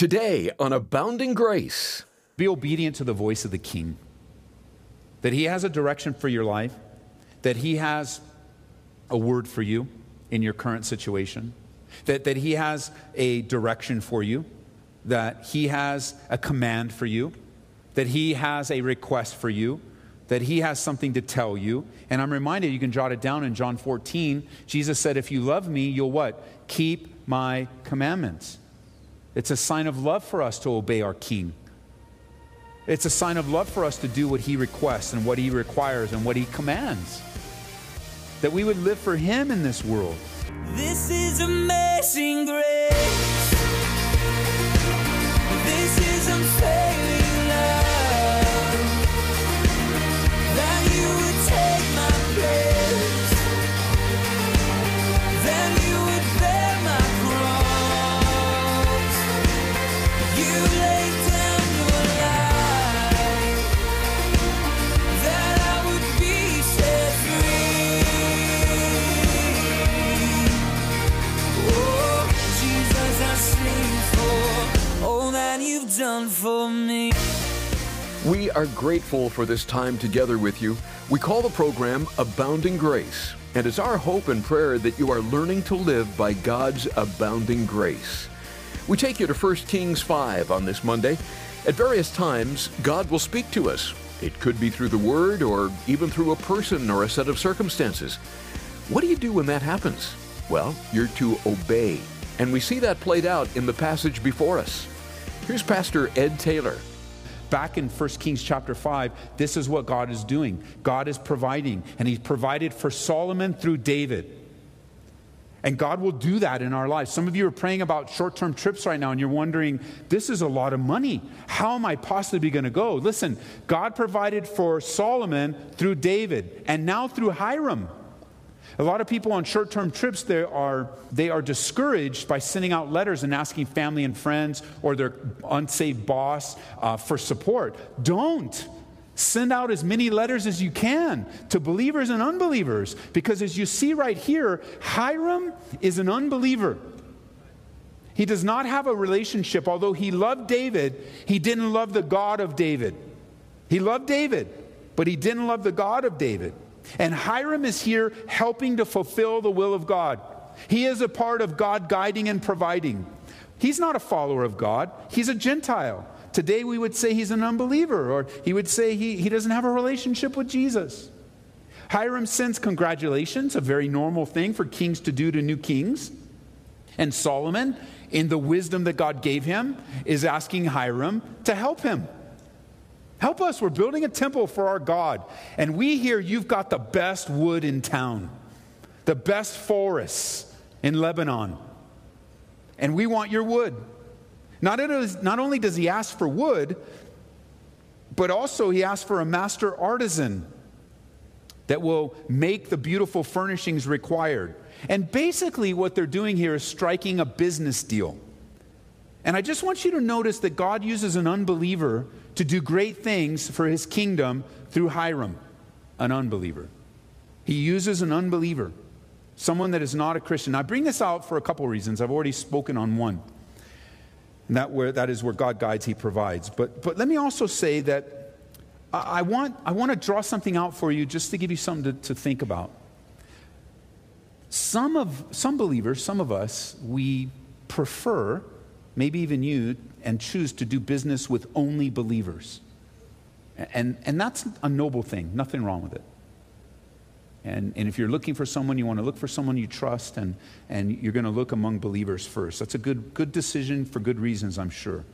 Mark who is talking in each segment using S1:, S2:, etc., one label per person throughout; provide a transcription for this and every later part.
S1: Today on Abounding Grace.
S2: Be obedient to the voice of the king. That he has a direction for your life, that he has a word for you in your current situation, that, that he has a direction for you, that he has a command for you, that he has a request for you, that he has something to tell you. And I'm reminded, you can jot it down in John 14. Jesus said, If you love me, you'll what? Keep my commandments. It's a sign of love for us to obey our king. It's a sign of love for us to do what he requests and what he requires and what he commands. That we would live for him in this world.
S3: This is amazing grace.
S1: Grateful for this time together with you. We call the program Abounding Grace, and it's our hope and prayer that you are learning to live by God's abounding grace. We take you to 1 Kings 5 on this Monday. At various times, God will speak to us. It could be through the Word or even through a person or a set of circumstances. What do you do when that happens? Well, you're to obey. And we see that played out in the passage before us. Here's Pastor Ed Taylor.
S2: Back in 1 Kings chapter 5, this is what God is doing. God is providing, and He's provided for Solomon through David. And God will do that in our lives. Some of you are praying about short term trips right now, and you're wondering, this is a lot of money. How am I possibly going to go? Listen, God provided for Solomon through David, and now through Hiram. A lot of people on short term trips they are, they are discouraged by sending out letters and asking family and friends or their unsaved boss uh, for support. Don't. Send out as many letters as you can to believers and unbelievers because, as you see right here, Hiram is an unbeliever. He does not have a relationship. Although he loved David, he didn't love the God of David. He loved David, but he didn't love the God of David. And Hiram is here helping to fulfill the will of God. He is a part of God guiding and providing. He's not a follower of God, he's a Gentile. Today we would say he's an unbeliever, or he would say he, he doesn't have a relationship with Jesus. Hiram sends congratulations, a very normal thing for kings to do to new kings. And Solomon, in the wisdom that God gave him, is asking Hiram to help him. Help us. We're building a temple for our God. And we hear you've got the best wood in town, the best forests in Lebanon. And we want your wood. Not, only does he ask for wood, but also he asks for a master artisan that will make the beautiful furnishings required. And basically, what they're doing here is striking a business deal. And I just want you to notice that God uses an unbeliever to do great things for his kingdom through Hiram, an unbeliever. He uses an unbeliever, someone that is not a Christian. I bring this out for a couple reasons. I've already spoken on one. And that, where, that is where God guides, He provides. But, but let me also say that I, I want, I want to draw something out for you just to give you something to, to think about. Some, of, some believers, some of us, we prefer, maybe even you, and choose to do business with only believers. And, and that's a noble thing, nothing wrong with it. And, and if you're looking for someone, you want to look for someone you trust, and, and you're going to look among believers first. That's a good, good decision for good reasons, I'm sure.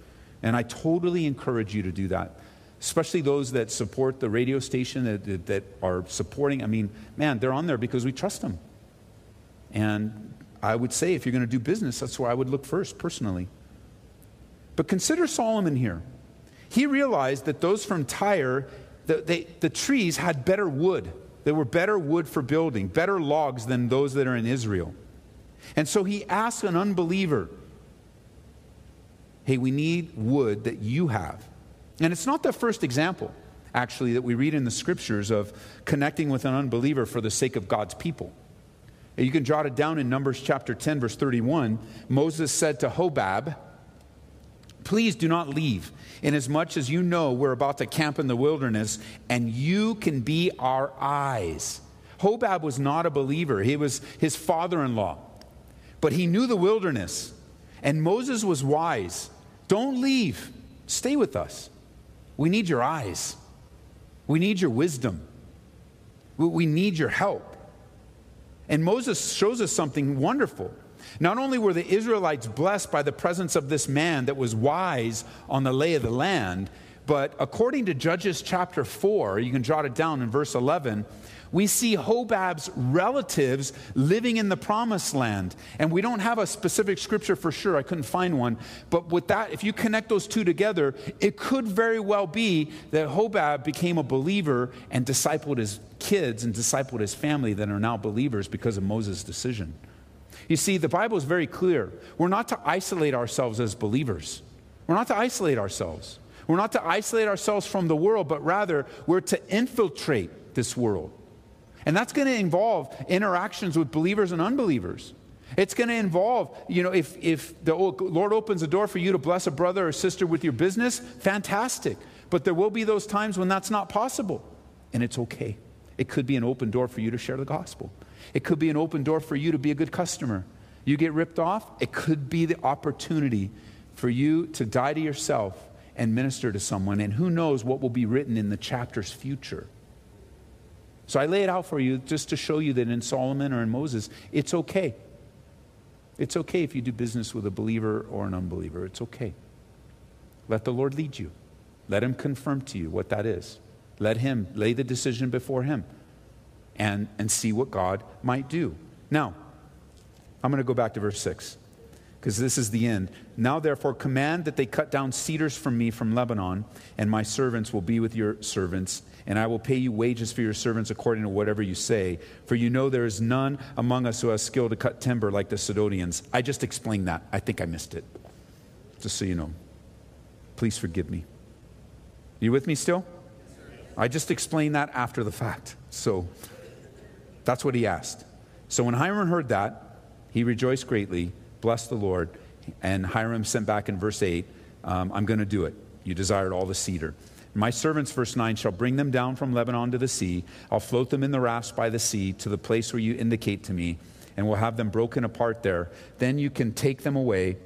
S2: And I totally encourage you to do that, especially those that support the radio station, that, that, are supporting. I mean, man, they're on there because we trust them. And I would say if you're going to do business, that's where I would look first, personally. But consider Solomon here. He realized that those from Tyre, the, they, the trees had better wood. They were better wood for building, better logs than those that are in Israel. And so he asked an unbeliever, Hey, we need wood that you have. And it's not the first example, actually, that we read in the scriptures of connecting with an unbeliever for the sake of God's people. You can jot it down in Numbers chapter 10, verse 31. Moses said to Hobab, Please do not leave, inasmuch as you know we're about to camp in the wilderness, and you can be our eyes. Hobab was not a believer, he was his father in law, but he knew the wilderness. And Moses was wise. Don't leave, stay with us. We need your eyes, we need your wisdom, we need your help. And Moses shows us something wonderful. Not only were the Israelites blessed by the presence of this man that was wise on the lay of the land, but according to Judges chapter 4, you can jot it down in verse 11, we see Hobab's relatives living in the promised land. And we don't have a specific scripture for sure. I couldn't find one. But with that, if you connect those two together, it could very well be that Hobab became a believer and discipled his kids and discipled his family that are now believers because of Moses' decision. You see, the Bible is very clear. We're not to isolate ourselves as believers, we're not to isolate ourselves. We're not to isolate ourselves from the world, but rather we're to infiltrate this world. And that's going to involve interactions with believers and unbelievers. It's going to involve, you know, if, if the Lord opens a door for you to bless a brother or sister with your business, fantastic. But there will be those times when that's not possible, and it's okay. It could be an open door for you to share the gospel. It could be an open door for you to be a good customer. You get ripped off, it could be the opportunity for you to die to yourself and minister to someone. And who knows what will be written in the chapter's future. So I lay it out for you just to show you that in Solomon or in Moses, it's okay. It's okay if you do business with a believer or an unbeliever. It's okay. Let the Lord lead you. Let Him confirm to you what that is. Let Him lay the decision before Him and, and see what God might do. Now, I'm going to go back to verse 6 because this is the end. Now, therefore, command that they cut down cedars from me from Lebanon, and my servants will be with your servants, and I will pay you wages for your servants according to whatever you say. For you know there is none among us who has skill to cut timber like the Sidonians. I just explained that. I think I missed it. Just so you know. Please forgive me. You with me still? I just explained that after the fact. So that's what he asked. So when Hiram heard that, he rejoiced greatly, blessed the Lord, and Hiram sent back in verse 8, um, I'm going to do it. You desired all the cedar. My servants, verse 9, shall bring them down from Lebanon to the sea. I'll float them in the rafts by the sea to the place where you indicate to me, and we'll have them broken apart there. Then you can take them away,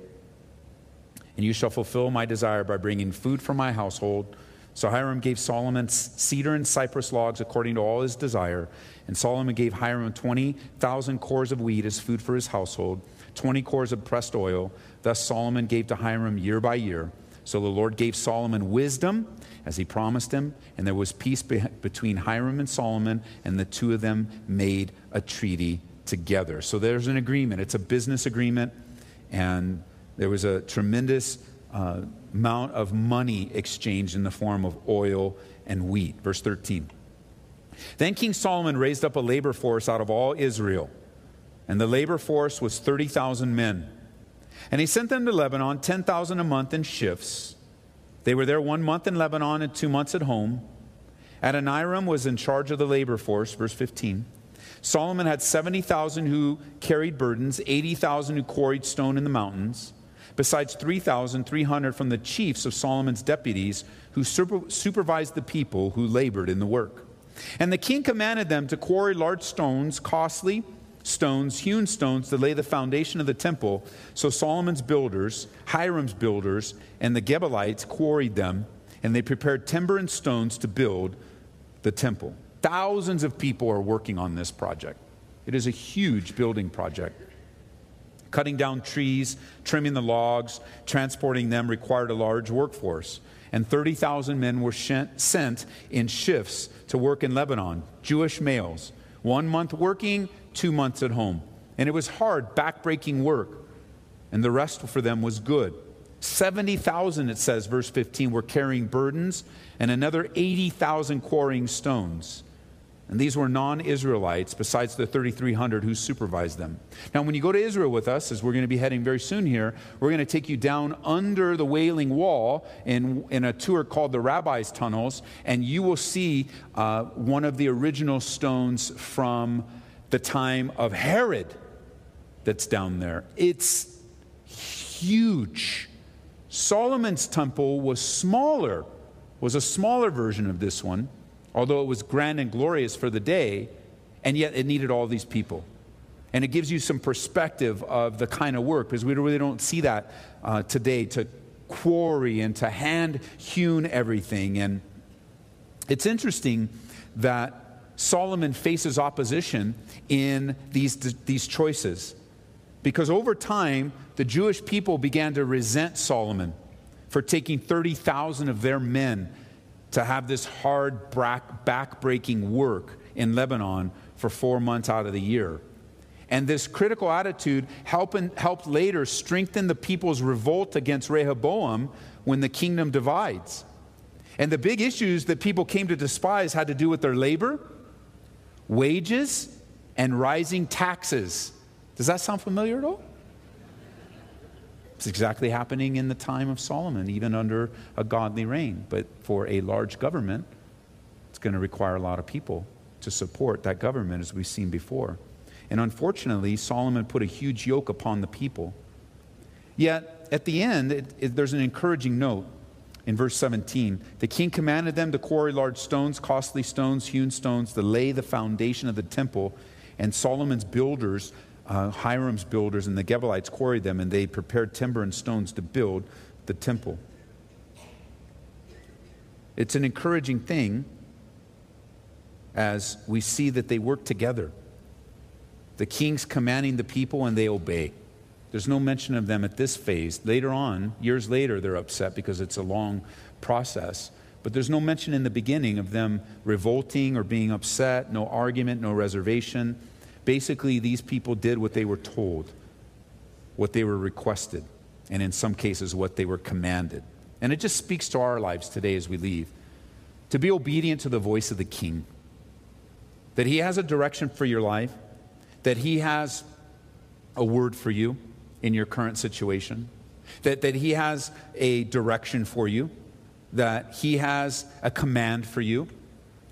S2: and you shall fulfill my desire by bringing food for my household. So Hiram gave Solomon cedar and cypress logs according to all his desire. And Solomon gave Hiram 20,000 kors of wheat as food for his household, 20 kors of pressed oil. Thus Solomon gave to Hiram year by year. So the Lord gave Solomon wisdom as he promised him, and there was peace be- between Hiram and Solomon, and the two of them made a treaty together. So there's an agreement. It's a business agreement, and there was a tremendous uh, amount of money exchanged in the form of oil and wheat. Verse 13. Then King Solomon raised up a labor force out of all Israel, and the labor force was 30,000 men. And he sent them to Lebanon, 10,000 a month in shifts. They were there one month in Lebanon and two months at home. Adoniram was in charge of the labor force, verse 15. Solomon had 70,000 who carried burdens, 80,000 who quarried stone in the mountains, besides 3,300 from the chiefs of Solomon's deputies who super- supervised the people who labored in the work. And the king commanded them to quarry large stones, costly stones, hewn stones, to lay the foundation of the temple. So Solomon's builders, Hiram's builders, and the Gebalites quarried them, and they prepared timber and stones to build the temple. Thousands of people are working on this project. It is a huge building project. Cutting down trees, trimming the logs, transporting them required a large workforce and 30,000 men were sent in shifts to work in Lebanon, Jewish males, one month working, two months at home. And it was hard, backbreaking work, and the rest for them was good. 70,000, it says, verse 15, were carrying burdens, and another 80,000 quarrying stones. And these were non Israelites, besides the 3,300 who supervised them. Now, when you go to Israel with us, as we're going to be heading very soon here, we're going to take you down under the Wailing Wall in, in a tour called the Rabbi's Tunnels, and you will see uh, one of the original stones from the time of Herod that's down there. It's huge. Solomon's temple was smaller, was a smaller version of this one, although it was grand and glorious for the day, and yet it needed all these people. And it gives you some perspective of the kind of work, because we really don't see that uh, today to quarry and to hand hewn everything. And it's interesting that Solomon faces opposition in these, these choices. Because over time, the Jewish people began to resent Solomon for taking 30,000 of their men to have this hard, back-breaking work in Lebanon for four months out of the year. And this critical attitude helped, helped later strengthen the people's revolt against Rehoboam when the kingdom divides. And the big issues that people came to despise had to do with their labor, wages, and rising taxes. Does that sound familiar at all? It's exactly happening in the time of Solomon, even under a godly reign. But for a large government, it's going to require a lot of people to support that government, as we've seen before. And unfortunately, Solomon put a huge yoke upon the people. Yet, at the end, it, it, there's an encouraging note in verse 17. The king commanded them to quarry large stones, costly stones, hewn stones, to lay the foundation of the temple. And Solomon's builders uh, Hiram's builders and the Gebalites quarried them, and they prepared timber and stones to build the temple. It's an encouraging thing as we see that they work together. The king's commanding the people, and they obey. There's no mention of them at this phase. Later on, years later, they're upset because it's a long process. But there's no mention in the beginning of them revolting or being upset, no argument, no reservation. Basically, these people did what they were told, what they were requested, and in some cases, what they were commanded. And it just speaks to our lives today as we leave. To be obedient to the voice of the King, that He has a direction for your life, that He has a word for you in your current situation, that, that He has a direction for you, that He has a command for you,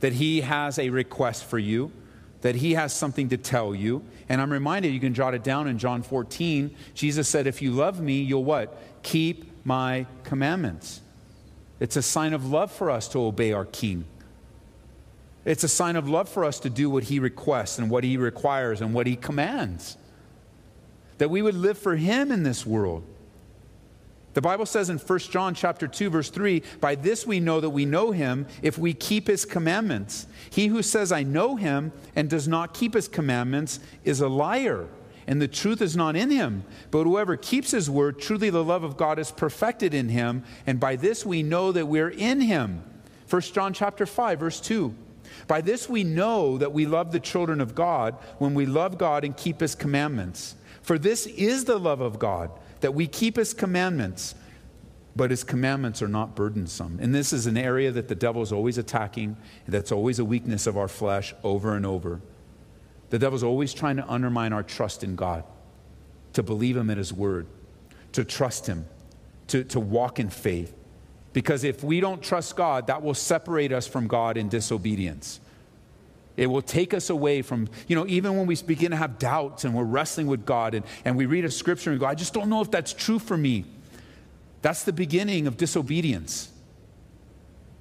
S2: that He has a request for you that he has something to tell you. And I'm reminded, you can jot it down in John 14. Jesus said, If you love me, you'll what? Keep my commandments. It's a sign of love for us to obey our king. It's a sign of love for us to do what he requests and what he requires and what he commands. That we would live for him in this world. The Bible says in 1 John chapter 2 verse 3, by this we know that we know him if we keep his commandments. He who says I know him and does not keep his commandments is a liar, and the truth is not in him. But whoever keeps his word, truly the love of God is perfected in him, and by this we know that we're in him. 1 John chapter 5 verse 2. By this we know that we love the children of God when we love God and keep his commandments. For this is the love of God that we keep his commandments, but his commandments are not burdensome. And this is an area that the devil is always attacking, that's always a weakness of our flesh over and over. The devil's always trying to undermine our trust in God, to believe him in his word, to trust him, to, to walk in faith. Because if we don't trust God, that will separate us from God in disobedience. It will take us away from, you know, even when we begin to have doubts and we're wrestling with God and, and we read a scripture and go, I just don't know if that's true for me. That's the beginning of disobedience.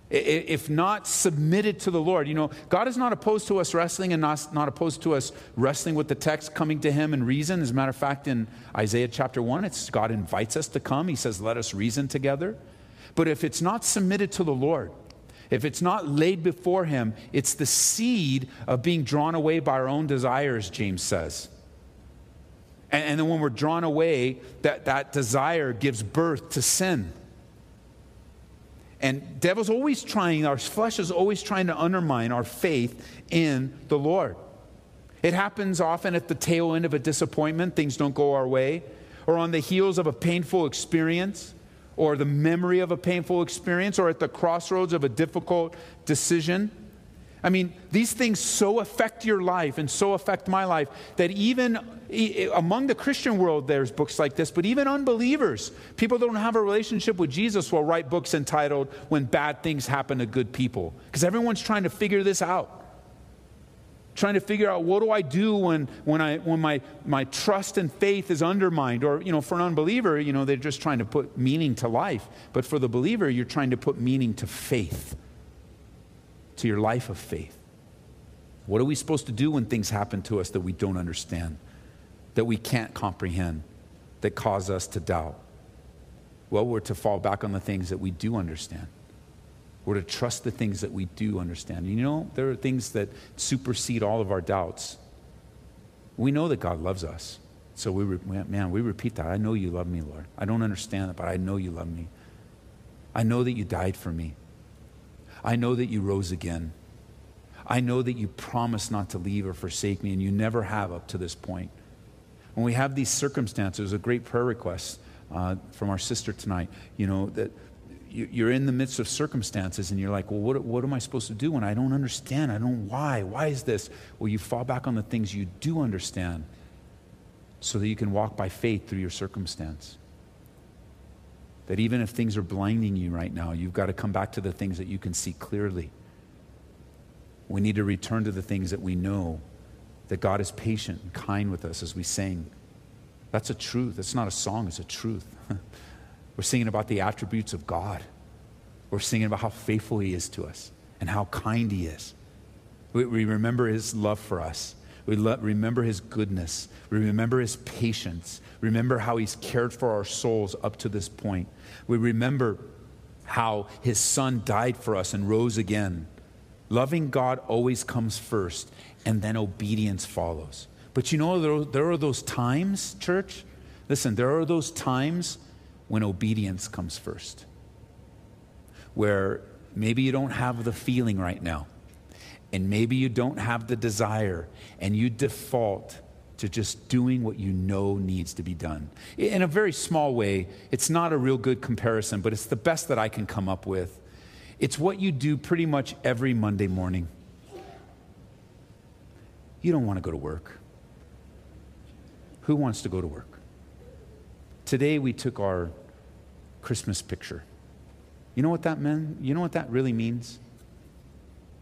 S2: If not submitted to the Lord, you know, God is not opposed to us wrestling and not, not opposed to us wrestling with the text, coming to Him and reason. As a matter of fact, in Isaiah chapter 1, it's God invites us to come. He says, Let us reason together. But if it's not submitted to the Lord, if it's not laid before him, it's the seed of being drawn away by our own desires, James says. And, and then when we're drawn away, that, that desire gives birth to sin. And devil's always trying, our flesh is always trying to undermine our faith in the Lord. It happens often at the tail end of a disappointment, things don't go our way, or on the heels of a painful experience or the memory of a painful experience or at the crossroads of a difficult decision. I mean, these things so affect your life and so affect my life that even among the Christian world, there's books like this, but even unbelievers, people don't have a relationship with Jesus, will write books entitled When Bad Things Happen to Good People, because everyone's trying to figure this out. Trying to figure out what do I do when, when, I, when my, my trust and faith is undermined. Or, you know, for an unbeliever, you know, they're just trying to put meaning to life. But for the believer, you're trying to put meaning to faith, to your life of faith. What are we supposed to do when things happen to us that we don't understand, that we can't comprehend, that cause us to doubt? Well, we're to fall back on the things that we do understand. We're to trust the things that we do understand. You know, there are things that supersede all of our doubts. We know that God loves us. So we, re- man, we repeat that. I know you love me, Lord. I don't understand it, but I know you love me. I know that you died for me. I know that you rose again. I know that you promised not to leave or forsake me, and you never have up to this point. When we have these circumstances, a great prayer request uh, from our sister tonight, you know, that you're in the midst of circumstances and you're like, well, what, what am I supposed to do when I don't understand? I don't, why? Why is this? Well, you fall back on the things you do understand so that you can walk by faith through your circumstance. That even if things are blinding you right now, you've got to come back to the things that you can see clearly. We need to return to the things that we know that God is patient and kind with us as we sing. That's a truth. It's not a song, it's a truth. We're singing about the attributes of God. We're singing about how faithful He is to us and how kind He is. We, we remember His love for us. We remember His goodness. We remember His patience. Remember how He's cared for our souls up to this point. We remember how His Son died for us and rose again. Loving God always comes first, and then obedience follows. But you know, there, there are those times, church. Listen, there are those times when obedience comes first. Where maybe you don't have the feeling right now, and maybe you don't have the desire, and you default to just doing what you know needs to be done. In a very small way, it's not a real good comparison, but it's the best that I can come up with. It's what you do pretty much every Monday morning. You don't want to go to work. Who wants to go to work? Today we took our Christmas picture. You know what that meant? You know what that really means?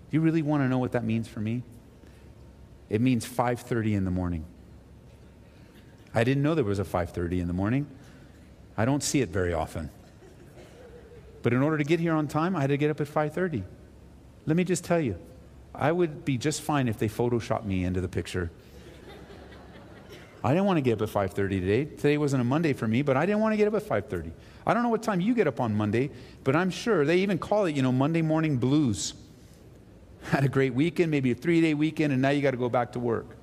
S2: You really want to know what that means for me? It means 5:30 in the morning. I didn't know there was a 5:30 in the morning. I don't see it very often. But in order to get here on time, I had to get up at 5:30. Let me just tell you, I would be just fine if they photoshopped me into the picture I didn't want to get up at 5:30 today. Today wasn't a Monday for me, but I didn't want to get up at 5:30. I don't know what time you get up on Monday, but I'm sure they even call it, you know, Monday morning blues. Had a great weekend, maybe a three-day weekend, and now you got to go back to work.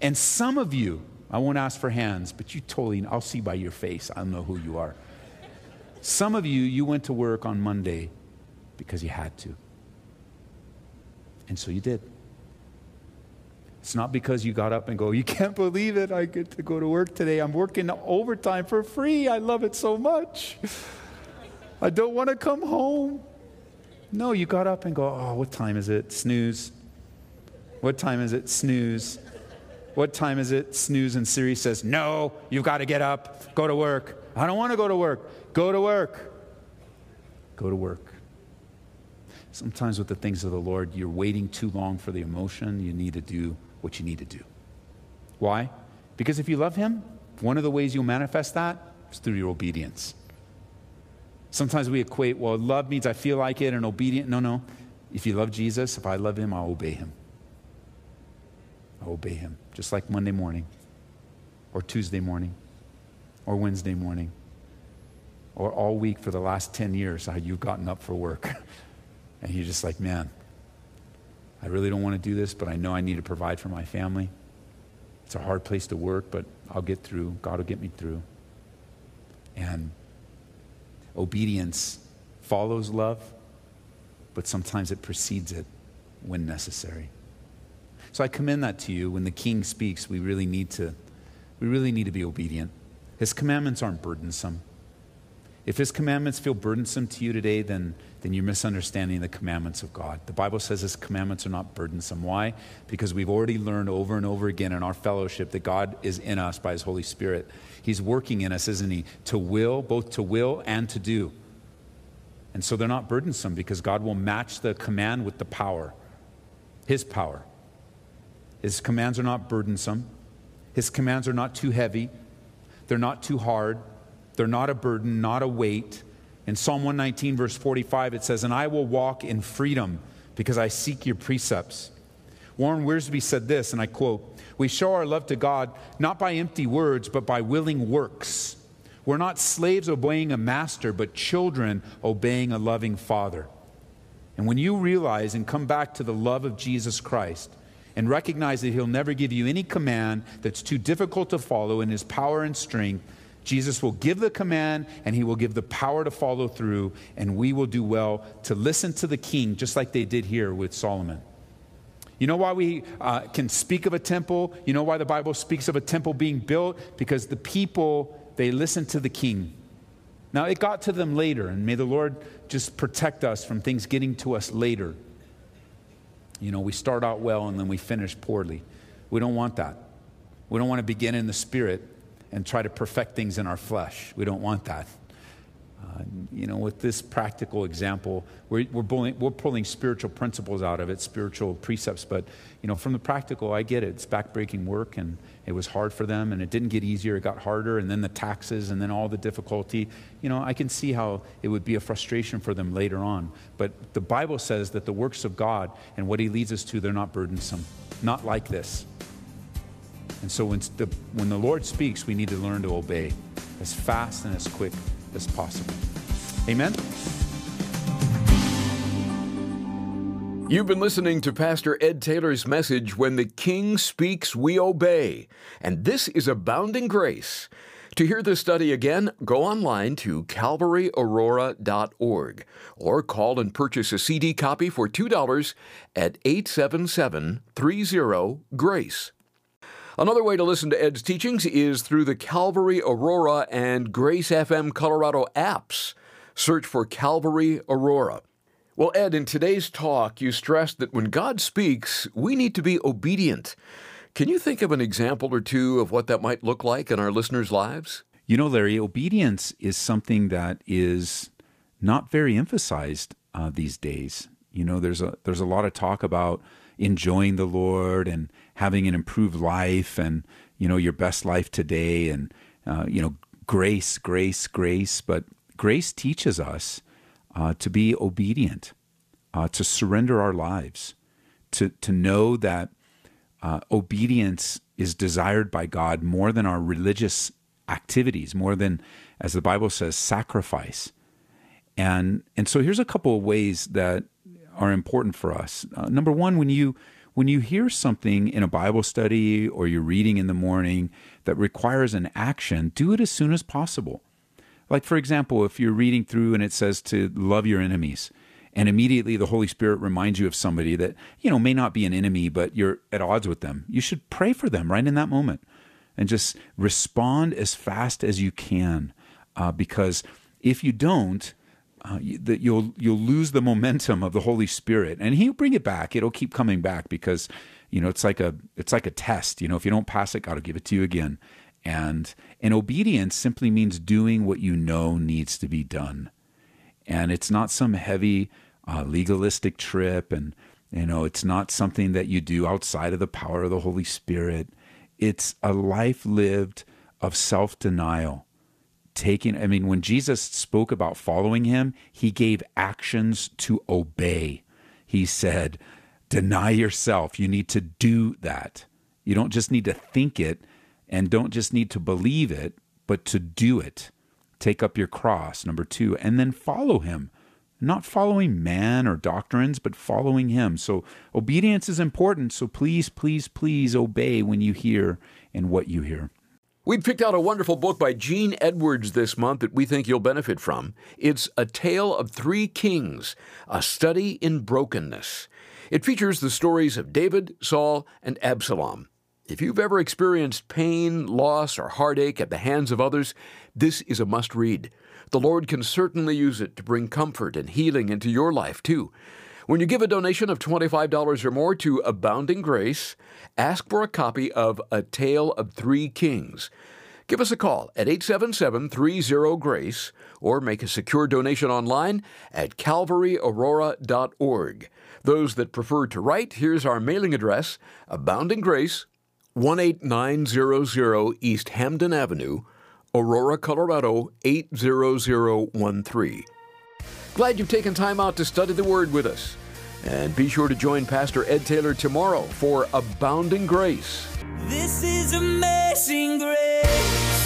S2: And some of you, I won't ask for hands, but you totally, I'll see by your face, I'll know who you are. Some of you, you went to work on Monday because you had to. And so you did. It's not because you got up and go, You can't believe it. I get to go to work today. I'm working overtime for free. I love it so much. I don't want to come home. No, you got up and go, Oh, what time is it? Snooze. What time is it? Snooze. What time is it? Snooze. And Siri says, No, you've got to get up. Go to work. I don't want to go to work. Go to work. Go to work. Sometimes with the things of the Lord, you're waiting too long for the emotion. You need to do what you need to do. Why? Because if you love Him, one of the ways you'll manifest that is through your obedience. Sometimes we equate, well, love means I feel like it and obedient. No, no. If you love Jesus, if I love Him, I'll obey Him. I'll obey Him. Just like Monday morning, or Tuesday morning, or Wednesday morning, or all week for the last 10 years, how you've gotten up for work. and you're just like, man, I really don't want to do this, but I know I need to provide for my family. It's a hard place to work, but I'll get through. God will get me through. And obedience follows love, but sometimes it precedes it when necessary. So I commend that to you. When the king speaks, we really need to, we really need to be obedient. His commandments aren't burdensome. If his commandments feel burdensome to you today, then, then you're misunderstanding the commandments of God. The Bible says his commandments are not burdensome. Why? Because we've already learned over and over again in our fellowship that God is in us by his Holy Spirit. He's working in us, isn't he? To will, both to will and to do. And so they're not burdensome because God will match the command with the power, his power. His commands are not burdensome. His commands are not too heavy. They're not too hard. They're not a burden, not a weight. In Psalm 119, verse 45, it says, And I will walk in freedom because I seek your precepts. Warren Wiersbe said this, and I quote We show our love to God not by empty words, but by willing works. We're not slaves obeying a master, but children obeying a loving father. And when you realize and come back to the love of Jesus Christ and recognize that He'll never give you any command that's too difficult to follow in His power and strength, Jesus will give the command and He will give the power to follow through, and we will do well to listen to the King, just like they did here with Solomon. You know why we uh, can speak of a temple? You know why the Bible speaks of a temple being built? Because the people, they listened to the king. Now, it got to them later, and may the Lord just protect us from things getting to us later. You know, we start out well and then we finish poorly. We don't want that. We don't want to begin in the spirit and try to perfect things in our flesh. We don't want that. Uh, you know, with this practical example, we're, we're, pulling, we're pulling spiritual principles out of it, spiritual precepts. But, you know, from the practical, I get it. It's backbreaking work, and it was hard for them, and it didn't get easier. It got harder, and then the taxes, and then all the difficulty. You know, I can see how it would be a frustration for them later on. But the Bible says that the works of God and what He leads us to, they're not burdensome, not like this. And so when the, when the Lord speaks, we need to learn to obey as fast and as quick as possible. Amen.
S1: You've been listening to Pastor Ed Taylor's message, When the King Speaks, We Obey. And this is Abounding Grace. To hear this study again, go online to calvaryaurora.org or call and purchase a CD copy for $2 at 877 30 GRACE. Another way to listen to Ed's teachings is through the Calvary Aurora and Grace FM Colorado apps. Search for Calvary Aurora. Well, Ed, in today's talk, you stressed that when God speaks, we need to be obedient. Can you think of an example or two of what that might look like in our listeners' lives?
S2: You know, Larry, obedience is something that is not very emphasized uh, these days. You know, there's a there's a lot of talk about enjoying the Lord and having an improved life and you know your best life today and uh, you know grace, grace, grace. But grace teaches us uh, to be obedient, uh, to surrender our lives, to to know that uh, obedience is desired by God more than our religious activities, more than, as the Bible says, sacrifice. And and so here's a couple of ways that are important for us. Uh, number one, when you when you hear something in a Bible study or you're reading in the morning that requires an action, do it as soon as possible. Like, for example, if you're reading through and it says to love your enemies, and immediately the Holy Spirit reminds you of somebody that, you know, may not be an enemy, but you're at odds with them, you should pray for them right in that moment and just respond as fast as you can. Uh, because if you don't, uh, that you'll you'll lose the momentum of the Holy Spirit, and He'll bring it back. It'll keep coming back because you know it's like a it's like a test. You know, if you don't pass it, God will give it to you again. And and obedience simply means doing what you know needs to be done, and it's not some heavy uh, legalistic trip, and you know it's not something that you do outside of the power of the Holy Spirit. It's a life lived of self denial taking, I mean, when Jesus spoke about following him, he gave actions to obey. He said, deny yourself. You need to do that. You don't just need to think it and don't just need to believe it, but to do it. Take up your cross, number two, and then follow him. Not following man or doctrines, but following him. So obedience is important. So please, please, please obey when you hear and what you hear.
S1: We picked out a wonderful book by Gene Edwards this month that we think you'll benefit from. It's A Tale of Three Kings, a study in brokenness. It features the stories of David, Saul, and Absalom. If you've ever experienced pain, loss, or heartache at the hands of others, this is a must read. The Lord can certainly use it to bring comfort and healing into your life, too. When you give a donation of $25 or more to Abounding Grace, ask for a copy of A Tale of Three Kings. Give us a call at 877 30 Grace or make a secure donation online at calvaryaurora.org. Those that prefer to write, here's our mailing address Abounding Grace, 18900 East Hampden Avenue, Aurora, Colorado 80013. Glad you've taken time out to study the Word with us. And be sure to join Pastor Ed Taylor tomorrow for Abounding Grace.
S3: This is amazing grace.